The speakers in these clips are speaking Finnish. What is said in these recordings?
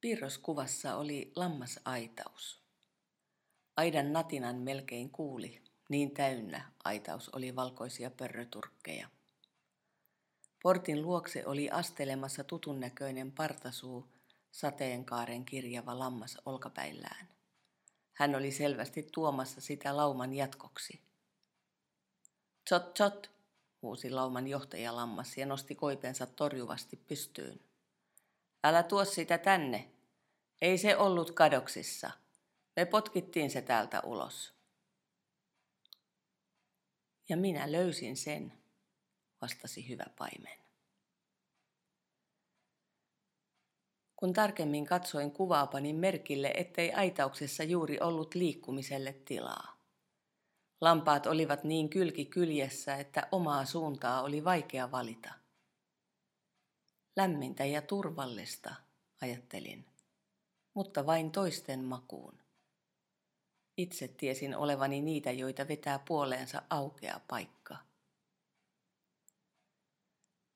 Piirroskuvassa oli lammasaitaus. Aidan natinan melkein kuuli, niin täynnä aitaus oli valkoisia pörröturkkeja. Portin luokse oli astelemassa tutun näköinen partasuu, sateenkaaren kirjava lammas olkapäillään. Hän oli selvästi tuomassa sitä lauman jatkoksi. Tsot, tsot, huusi lauman johtaja lammas ja nosti koipensa torjuvasti pystyyn. Älä tuo sitä tänne. Ei se ollut kadoksissa. Me potkittiin se täältä ulos. Ja minä löysin sen, vastasi hyvä paimen. Kun tarkemmin katsoin kuvaa, panin merkille, ettei aitauksessa juuri ollut liikkumiselle tilaa. Lampaat olivat niin kylki kyljessä, että omaa suuntaa oli vaikea valita. Lämmintä ja turvallista, ajattelin, mutta vain toisten makuun. Itse tiesin olevani niitä, joita vetää puoleensa aukea paikka.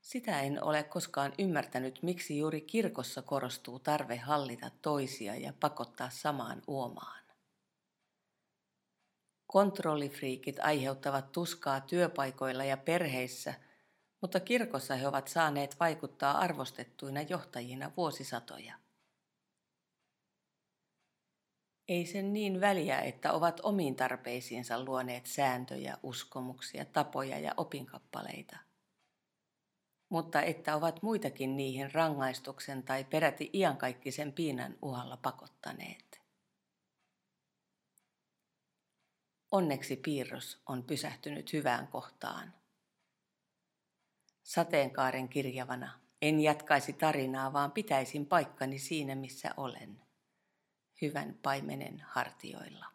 Sitä en ole koskaan ymmärtänyt, miksi juuri kirkossa korostuu tarve hallita toisia ja pakottaa samaan uomaan. Kontrollifriikit aiheuttavat tuskaa työpaikoilla ja perheissä, mutta kirkossa he ovat saaneet vaikuttaa arvostettuina johtajina vuosisatoja. Ei sen niin väliä, että ovat omiin tarpeisiinsa luoneet sääntöjä, uskomuksia, tapoja ja opinkappaleita. Mutta että ovat muitakin niihin rangaistuksen tai peräti iankaikkisen piinan uhalla pakottaneet. Onneksi piirros on pysähtynyt hyvään kohtaan. Sateenkaaren kirjavana en jatkaisi tarinaa, vaan pitäisin paikkani siinä, missä olen hyvän paimenen hartioilla.